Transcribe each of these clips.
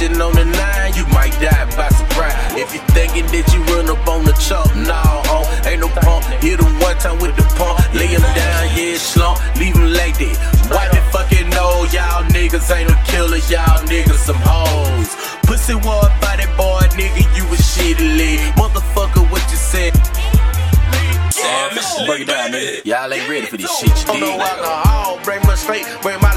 Say on the nine, you might die by surprise. If you thinking that you run up on the chump, nah, ho, ain't no pump. Hit him one time with the pump, lay him down, yeah, slump, leave him like that. Wipe it fucking know y'all niggas ain't no killers, y'all niggas some hoes. Pussy war body boy, nigga, you a shitty leg. Motherfucker, what you said? Break it down, nigga. Y'all ain't ready for this shit, you On the dig? alcohol, bring my straight, bring my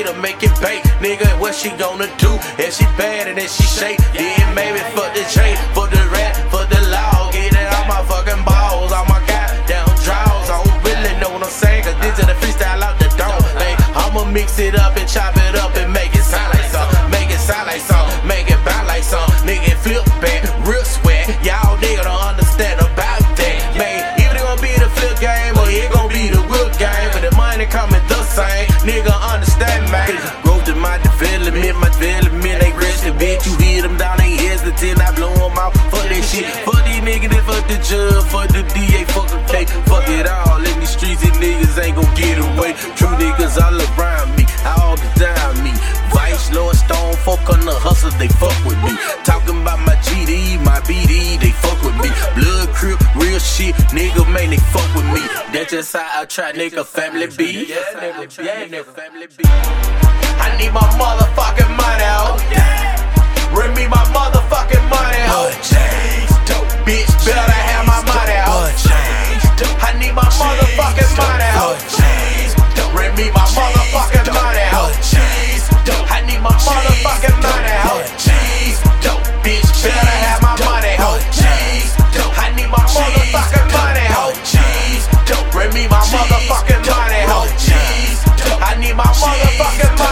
Potato, make it bake. Nigga, what she gonna do? If she bad and if she shake, then maybe fuck the chain, for the rat, for the law. Get it out my fucking balls, all my goddamn draws. I don't really know what I'm saying, cause this is the freestyle out the dome. Man, I'ma mix it up and chop it up and make it sound like something. Make it sound like something, make it bounce like something. Nigga, flip back, real sweat. Y'all nigga don't understand about that. Man, either it gonna be the flip game or it gonna be the whip game. But the money coming the same. Nigga, understand, man. Growth in my development, my development ain't resting, bitch. You hear them down, they hesitant, I blow them out. Fuck that shit. Fuck these niggas, they fuck the judge, fuck the DA, fuck the K. Fuck it all in these streets, these niggas ain't gon' get away. True niggas I around they fuck with me. Talking about my GD, my BD, they fuck with me. Blood crib, real shit, nigga, man, they fuck with me. That's just how I try, nigga, family B. Yeah, nigga, yeah, family B. I need my motherfucking money out. Bring me fucking